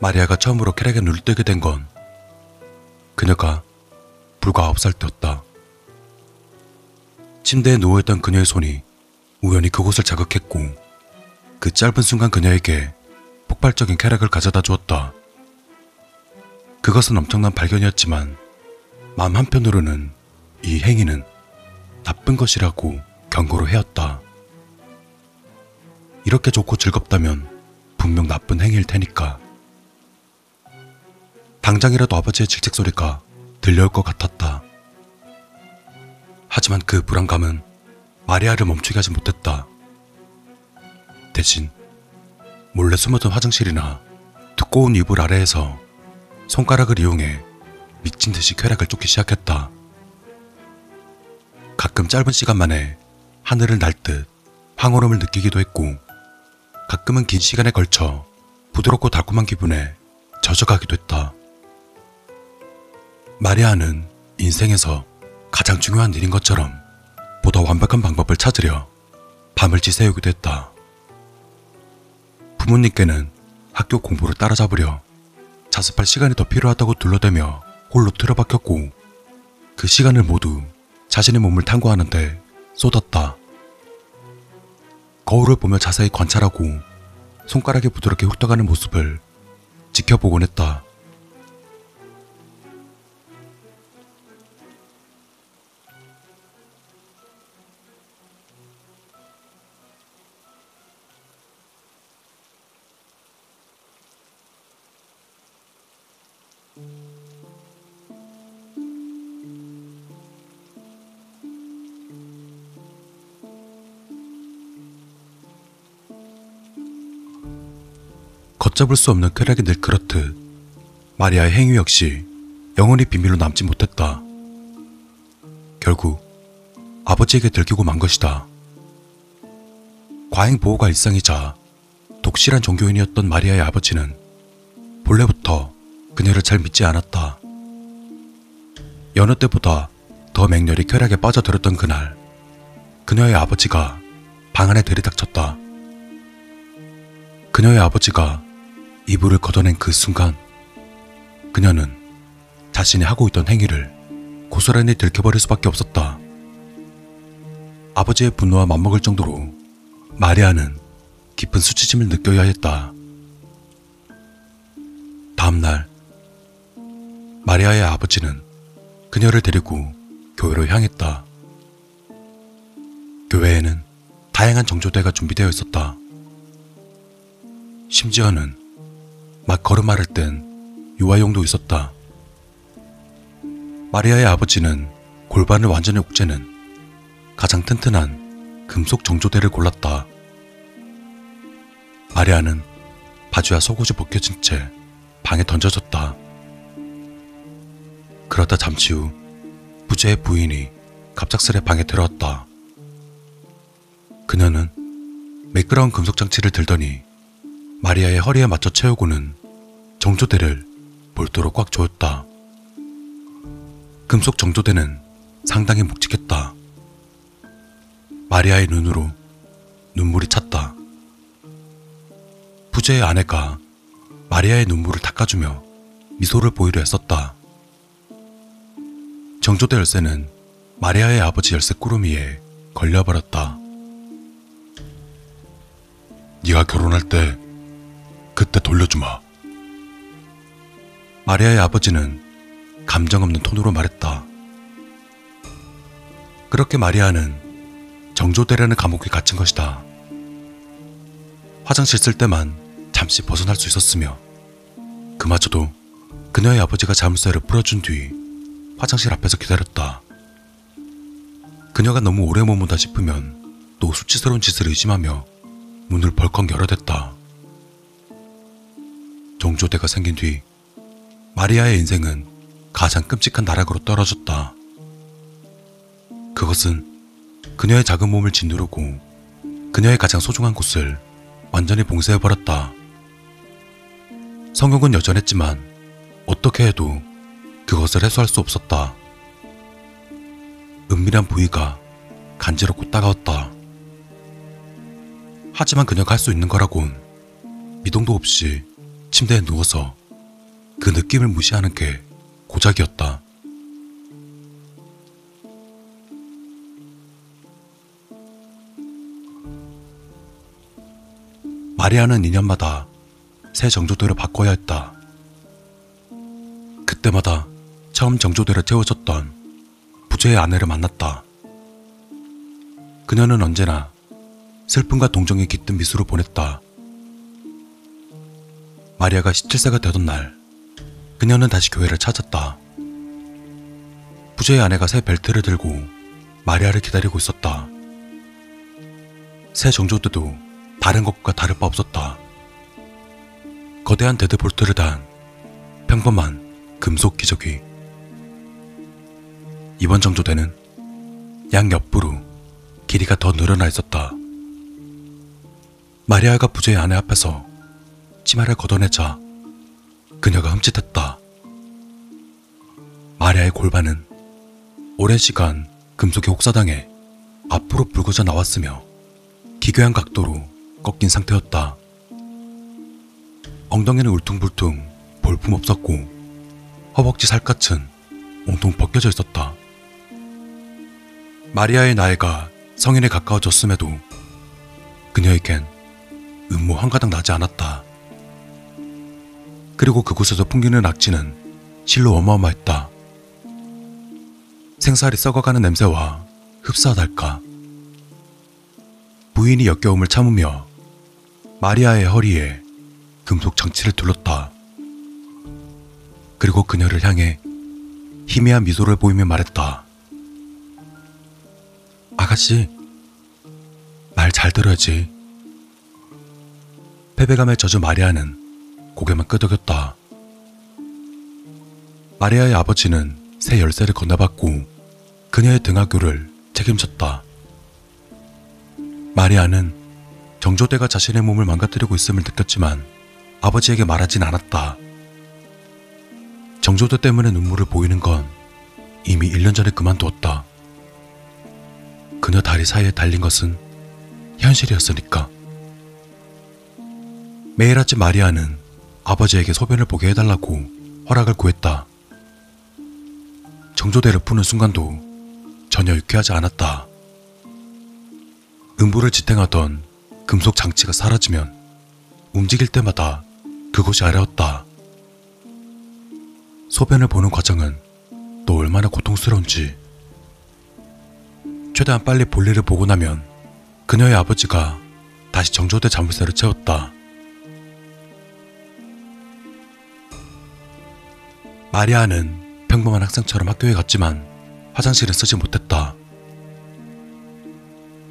마리아가 처음으로 쾌락에 눈을 뜨게 된 건 그녀가 불과 아홉 살 때였다. 침대에 누워있던 그녀의 손이 우연히 그곳을 자극했고 그 짧은 순간 그녀에게 폭발적인 쾌락을 가져다 주었다. 그것은 엄청난 발견이었지만 마음 한편으로는 이 행위는 나쁜 것이라고 경고를 해왔다. 이렇게 좋고 즐겁다면 분명 나쁜 행위일 테니까. 당장이라도 아버지의 질책 소리가 들려올 것 같았다. 하지만 그 불안감은 마리아를 멈추게 하지 못했다. 대신 몰래 숨어든 화장실이나 두꺼운 이불 아래에서 손가락을 이용해 미친 듯이 쾌락을 쫓기 시작했다. 가끔 짧은 시간 만에 하늘을 날 듯 황홀함을 느끼기도 했고, 가끔은 긴 시간에 걸쳐 부드럽고 달콤한 기분에 젖어가기도 했다. 마리아는 인생에서 가장 중요한 일인 것처럼 보다 완벽한 방법을 찾으려 밤을 지새우기도 했다. 부모님께는 학교 공부를 따라잡으려 자습할 시간이 더 필요하다고 둘러대며 홀로 틀어박혔고 그 시간을 모두 자신의 몸을 탐구하는데 쏟았다. 거울을 보며 자세히 관찰하고 손가락이 부드럽게 훑어가는 모습을 지켜보곤 했다. 걷잡을 수 없는 쾌락이 늘 그렇듯 마리아의 행위 역시 영원히 비밀로 남지 못했다. 결국 아버지에게 들키고 만 것이다. 과잉 보호가 일상이자 독실한 종교인이었던 마리아의 아버지는 본래부터 그녀를 잘 믿지 않았다. 여느 때보다 더 맹렬히 쾌락에 빠져들었던 그날, 그녀의 아버지가 방 안에 들이닥쳤다. 그녀의 아버지가 이불을 걷어낸 그 순간, 그녀는 자신이 하고 있던 행위를 고스란히 들켜버릴 수밖에 없었다. 아버지의 분노와 맞먹을 정도로 마리아는 깊은 수치심을 느껴야 했다. 다음날, 마리아의 아버지는 그녀를 데리고 교회로 향했다. 교회에는 다양한 정조대가 준비되어 있었다. 심지어는 막 걸음마를 땐 유아용도 있었다. 마리아의 아버지는 골반을 완전히 옥죄는 가장 튼튼한 금속 정조대를 골랐다. 마리아는 바지와 속옷이 벗겨진 채 방에 던져졌다. 그러다 잠시 후 부재의 부인이 갑작스레 방에 들어왔다. 그녀는 매끄러운 금속 장치를 들더니 마리아의 허리에 맞춰 채우고는 정조대를 볼도로 꽉 조였다. 금속 정조대는 상당히 묵직했다. 마리아의 눈으로 눈물이 찼다. 부재의 아내가 마리아의 눈물을 닦아주며 미소를 보이려 했었다. 정조대 열쇠는 마리아의 아버지 열쇠 꾸러미에 걸려버렸다. 네가 결혼할 때 그때 돌려주마. 마리아의 아버지는 감정 없는 톤으로 말했다. 그렇게 마리아는 정조대라는 감옥에 갇힌 것이다. 화장실 쓸 때만 잠시 벗어날 수 있었으며 그마저도 그녀의 아버지가 자물쇠를 풀어준 뒤 화장실 앞에서 기다렸다. 그녀가 너무 오래 머문다 싶으면 또 수치스러운 짓을 의심하며 문을 벌컥 열어댔다. 정조대가 생긴 뒤 마리아의 인생은 가장 끔찍한 나락으로 떨어졌다. 그것은 그녀의 작은 몸을 짓누르고 그녀의 가장 소중한 곳을 완전히 봉쇄해버렸다. 성욕은 여전했지만 어떻게 해도 그것을 해소할 수 없었다. 은밀한 부위가 간지럽고 따가웠다. 하지만 그녀가 할 수 있는 거라곤 미동도 없이 침대에 누워서 그 느낌을 무시하는 게 고작이었다. 마리아는 2년마다 새 정조대로 바꿔야 했다. 그때마다 처음 정조대로 채워졌던 부재의 아내를 만났다. 그녀는 언제나 슬픔과 동정에 깃든 미소를 보냈다. 마리아가 17세가 되던 날, 그녀는 다시 교회를 찾았다. 부재의 아내가 새 벨트를 들고 마리아를 기다리고 있었다. 새 정조대도 다른 것과 다를 바 없었다. 거대한 데드볼트를 단 평범한 금속 기저귀. 이번 정조대는 양 옆으로 길이가 더 늘어나 있었다. 마리아가 부재의 아내 앞에서 치마를 걷어내자 그녀가 흠칫했다. 마리아의 골반은 오랜 시간 금속의 혹사당해 앞으로 붉어져 나왔으며 기괴한 각도로 꺾인 상태였다. 엉덩이는 울퉁불퉁 볼품 없었고 허벅지 살갗은 온통 벗겨져 있었다. 마리아의 나이가 성인에 가까워졌음에도 그녀에겐 음모 한 가닥 나지 않았다. 그리고 그곳에서 풍기는 악취는 실로 어마어마했다. 생살이 썩어가는 냄새와 흡사하달까. 부인이 역겨움을 참으며 마리아의 허리에 금속 장치를 둘렀다. 그리고 그녀를 향해 희미한 미소를 보이며 말했다. 아가씨, 말 잘 들어야지. 패배감에 젖은 마리아는 고개만 끄덕였다. 마리아의 아버지는 새 열쇠를 건네받고 그녀의 등하교를 책임졌다. 마리아는 정조대가 자신의 몸을 망가뜨리고 있음을 느꼈지만 아버지에게 말하진 않았다. 정조대 때문에 눈물을 보이는 건 이미 1년 전에 그만두었다. 그녀 다리 사이에 달린 것은 현실이었으니까. 매일 아침 마리아는 아버지에게 소변을 보게 해달라고 허락을 구했다. 정조대를 푸는 순간도 전혀 유쾌하지 않았다. 음부를 지탱하던 금속 장치가 사라지면 움직일 때마다 그곳이 아려웠다. 소변을 보는 과정은 또 얼마나 고통스러운지. 최대한 빨리 볼일을 보고 나면 그녀의 아버지가 다시 정조대 자물쇠를 채웠다. 마리아는 평범한 학생처럼 학교에 갔지만 화장실은 쓰지 못했다.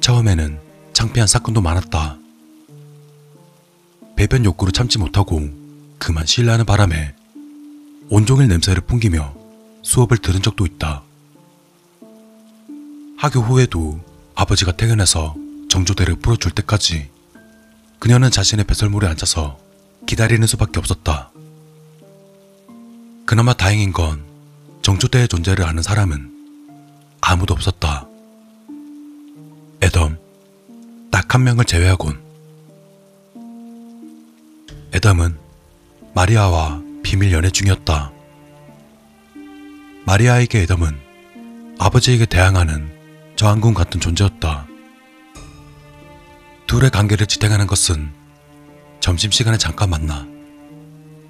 처음에는 창피한 사건도 많았다. 배변 욕구를 참지 못하고 그만 실라는 바람에 온종일 냄새를 풍기며 수업을 들은 적도 있다. 학교 후에도 아버지가 퇴근해서 정조대를 풀어줄 때까지 그녀는 자신의 배설물에 앉아서 기다리는 수밖에 없었다. 그나마 다행인 건 정조대의 존재를 아는 사람은 아무도 없었다. 에덤, 딱 한 명을 제외하곤. 에덤은 마리아와 비밀 연애 중이었다. 마리아에게 에덤은 아버지에게 대항하는 저항군 같은 존재였다. 둘의 관계를 지탱하는 것은 점심시간에 잠깐 만나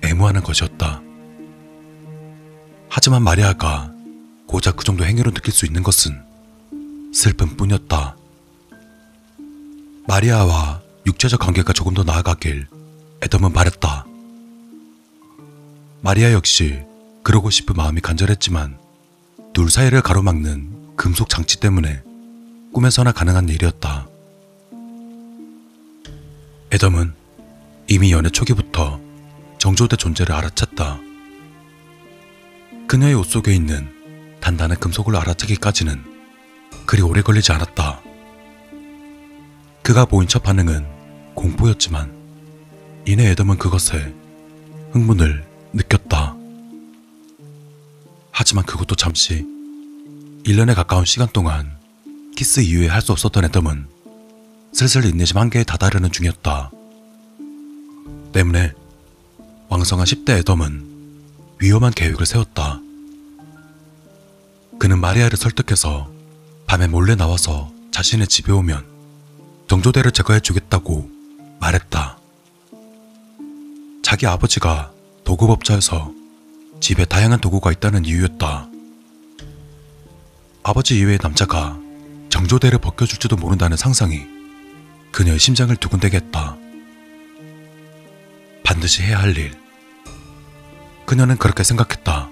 애무하는 것이었다. 하지만 마리아가 고작 그 정도 행위로 느낄 수 있는 것은 슬픔 뿐이었다. 마리아와 육체적 관계가 조금 더 나아가길 에덤은 바랬다. 마리아 역시 그러고 싶은 마음이 간절했지만 둘 사이를 가로막는 금속 장치 때문에 꿈에서나 가능한 일이었다. 에덤은 이미 연애 초기부터 정조대 존재를 알아챘다. 그녀의 옷 속에 있는 단단한 금속을 알아채기까지는 그리 오래 걸리지 않았다. 그가 보인 첫 반응은 공포였지만 이내 에덤은 그것에 흥분을 느꼈다. 하지만 그것도 잠시 1년에 가까운 시간 동안 키스 이후에 할 수 없었던 에덤은 슬슬 인내심 한계에 다다르는 중이었다. 때문에 왕성한 10대 애덤은 위험한 계획을 세웠다. 그는 마리아를 설득해서 밤에 몰래 나와서 자신의 집에 오면 정조대를 제거해 주겠다고 말했다. 자기 아버지가 도구법자여서 집에 다양한 도구가 있다는 이유였다. 아버지 이외의 남자가 정조대를 벗겨줄지도 모른다는 상상이 그녀의 심장을 두근대게 했다. 반드시 해야 할 일. 그녀는 그렇게 생각했다.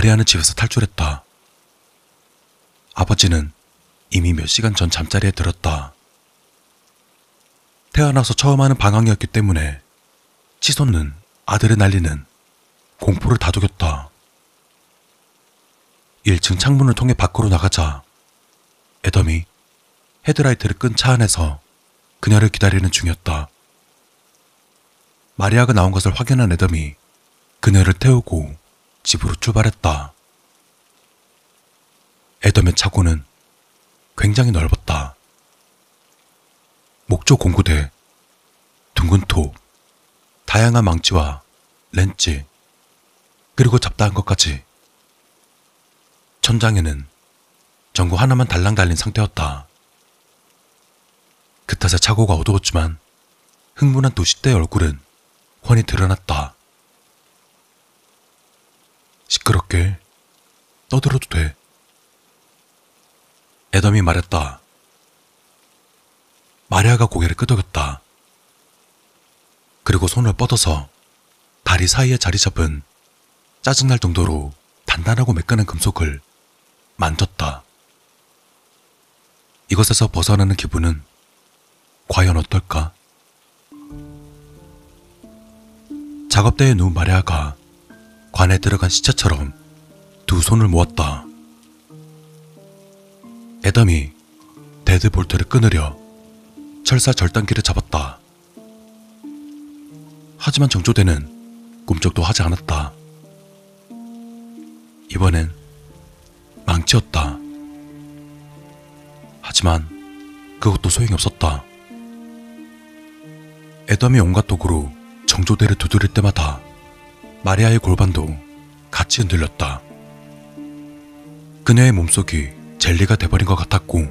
마리아는 집에서 탈출했다. 아버지는 이미 몇 시간 전 잠자리에 들었다. 태어나서 처음 하는 방황이었기 때문에 치솟는 아들의 난리는 공포를 다독였다. 1층 창문을 통해 밖으로 나가자 애덤이 헤드라이트를 끈 차 안에서 그녀를 기다리는 중이었다. 마리아가 나온 것을 확인한 애덤이 그녀를 태우고 집으로 출발했다. 애덤의 차고는 굉장히 넓었다. 목조 공구대, 둥근 톱, 다양한 망치와 렌치, 그리고 잡다한 것까지. 천장에는 전구 하나만 달랑 달린 상태였다. 그 탓에 차고가 어두웠지만 흥분한 두 10대의 얼굴은 훤히 드러났다. 시끄럽게 떠들어도 돼. 애덤이 말했다. 마리아가 고개를 끄덕였다. 그리고 손을 뻗어서 다리 사이에 자리 잡은 짜증날 정도로 단단하고 매끈한 금속을 만졌다. 이것에서 벗어나는 기분은 과연 어떨까? 작업대에 누운 마리아가 관에 들어간 시체처럼 두 손을 모았다. 애덤이 데드볼트를 끊으려 철사 절단기를 잡았다. 하지만 정조대는 꿈쩍도 하지 않았다. 이번엔 망치였다. 하지만 그것도 소용이 없었다. 애덤이 온갖 도구로 정조대를 두드릴 때마다 마리아의 골반도 같이 흔들렸다. 그녀의 몸속이 젤리가 돼버린 것 같았고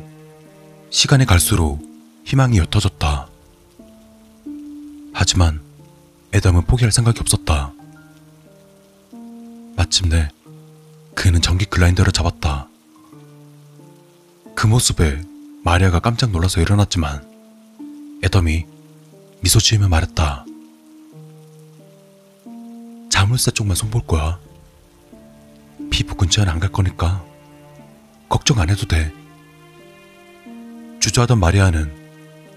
시간이 갈수록 희망이 옅어졌다. 하지만 애덤은 포기할 생각이 없었다. 마침내 그는 전기 글라인더를 잡았다. 그 모습에 마리아가 깜짝 놀라서 일어났지만 애덤이 미소 지으며 말했다. 자물쇠 쪽만 손볼 거야. 피부 근처는 안갈 거니까 걱정 안 해도 돼. 주저하던 마리아는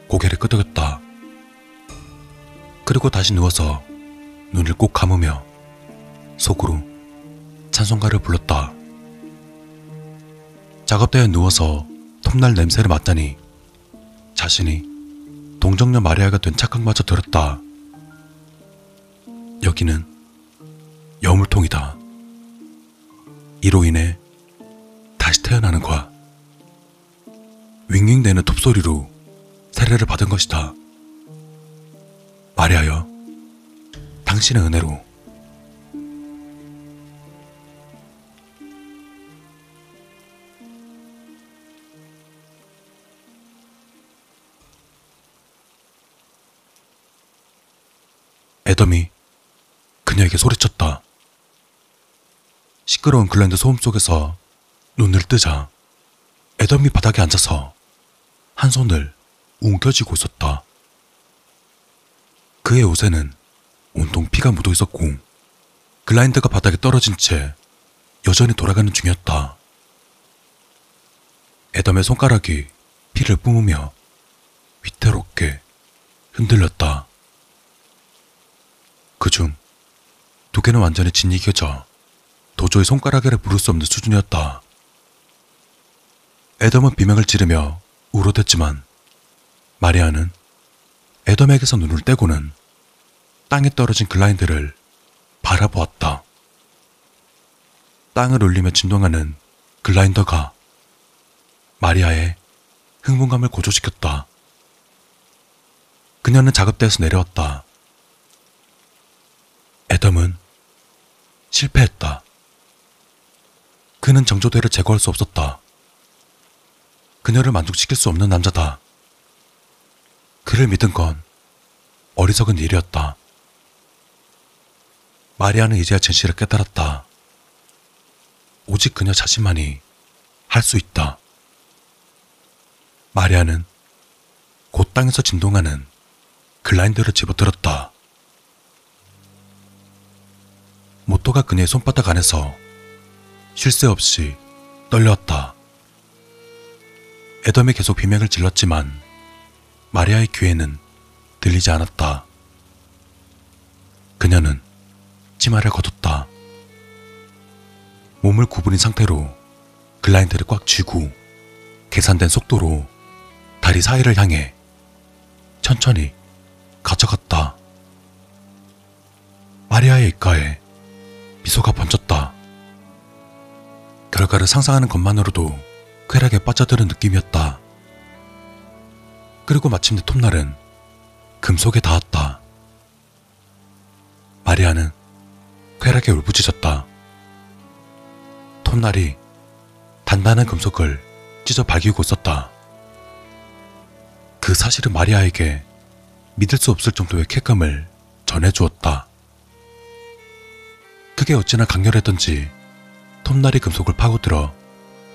고개를 끄덕였다. 그리고 다시 누워서 눈을 꼭 감으며 속으로 찬송가를 불렀다. 작업대에 누워서 톱날 냄새를 맡다니 자신이 동정녀 마리아가 된 착각마저 들었다. 여기는 여물통이다. 이로 인해 다시 태어나는 거야. 윙윙대는 톱소리로 세례를 받은 것이다. 마리아여, 당신의 은혜로 애덤이 그녀에게 소리쳤다. 시끄러운 글랜드 소음 속에서 눈을 뜨자 애덤이 바닥에 앉아서 한 손을 웅켜쥐고 있었다. 그의 옷에는 온통 피가 묻어 있었고 글라인드가 바닥에 떨어진 채 여전히 돌아가는 중이었다. 애덤의 손가락이 피를 뿜으며 위태롭게 흔들렸다. 그중 두 개는 완전히 진이겨져 도저히 손가락에를 부를 수 없는 수준이었다. 애덤은 비명을 지르며 울어댔지만 마리아는 애덤에게서 눈을 떼고는 땅에 떨어진 글라인드를 바라보았다. 땅을 울리며 진동하는 글라인더가 마리아의 흥분감을 고조시켰다. 그녀는 작업대에서 내려왔다. 애덤은 실패했다. 그는 정조대를 제거할 수 없었다. 그녀를 만족시킬 수 없는 남자다. 그를 믿은 건 어리석은 일이었다. 마리아는 이제야 진실을 깨달았다. 오직 그녀 자신만이 할 수 있다. 마리아는 곧 땅에서 진동하는 글라인더를 집어들었다. 모터가 그녀의 손바닥 안에서 쉴 새 없이 떨려왔다. 애덤이 계속 비명을 질렀지만 마리아의 귀에는 들리지 않았다. 그녀는 치마를 걷었다. 몸을 구부린 상태로 글라인드를 꽉 쥐고 계산된 속도로 다리 사이를 향해 천천히 가져갔다. 마리아의 입가에 미소가 번졌다. 결과를 상상하는 것만으로도 쾌락에 빠져드는 느낌이었다. 그리고 마침내 톱날은 금속에 닿았다. 마리아는 쾌락에 울부짖었다. 톱날이 단단한 금속을 찢어 발기고 있었다. 그 사실은 마리아에게 믿을 수 없을 정도의 쾌감을 전해주었다. 그게 어찌나 강렬했던지 톱날이 금속을 파고들어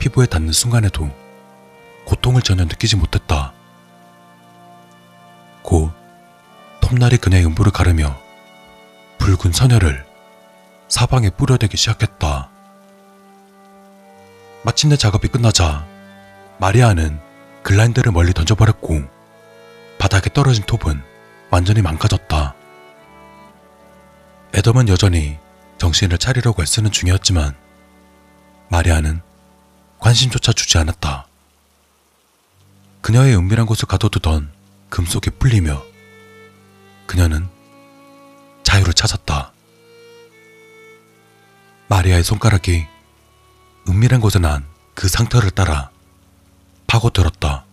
피부에 닿는 순간에도 고통을 전혀 느끼지 못했다. 곧 톱날이 그녀의 음부를 가르며 붉은 선혈을 사방에 뿌려대기 시작했다. 마침내 작업이 끝나자 마리아는 글라인드를 멀리 던져버렸고 바닥에 떨어진 톱은 완전히 망가졌다. 애덤은 여전히 정신을 차리려고 애쓰는 중이었지만 마리아는 관심조차 주지 않았다. 그녀의 은밀한 곳을 가둬두던 금속이 풀리며 그녀는 자유를 찾았다. 마리아의 손가락이 은밀한 곳에 난 그 상태를 따라 파고들었다.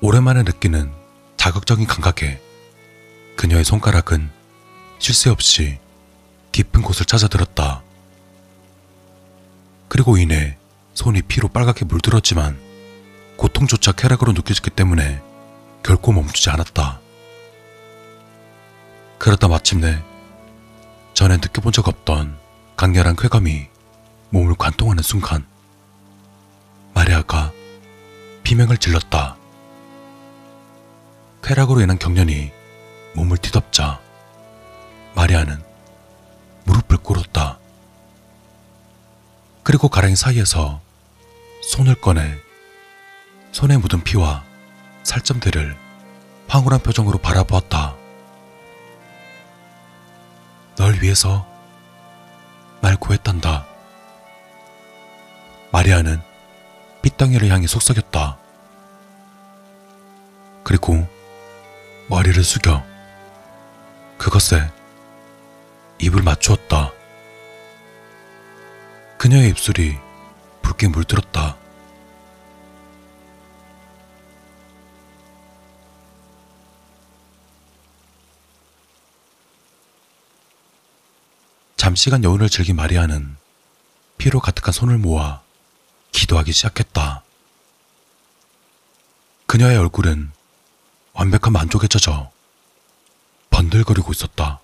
오랜만에 느끼는 자극적인 감각에 그녀의 손가락은 쉴 새 없이 깊은 곳을 찾아들었다. 그리고 이내 손이 피로 빨갛게 물들었지만 고통조차 쾌락으로 느껴졌기 때문에 결코 멈추지 않았다. 그러다 마침내 전에 느껴본 적 없던 강렬한 쾌감이 몸을 관통하는 순간 마리아가 비명을 질렀다. 쾌락으로 인한 경련이 몸을 뒤덮자 마리아는 무릎을 꿇었다. 그리고 가랑이 사이에서 손을 꺼내 손에 묻은 피와 살점들을 황홀한 표정으로 바라보았다. 널 위해서 말 구했단다. 마리아는 빗덩이를 향해 속삭였다. 그리고 머리를 숙여 그것에 입을 맞추었다. 그녀의 입술이 붉게 물들었다. 잠시간 여운을 즐긴 마리아는 피로 가득한 손을 모아 기도하기 시작했다. 그녀의 얼굴은 완벽한 만족에 젖어 번들거리고 있었다.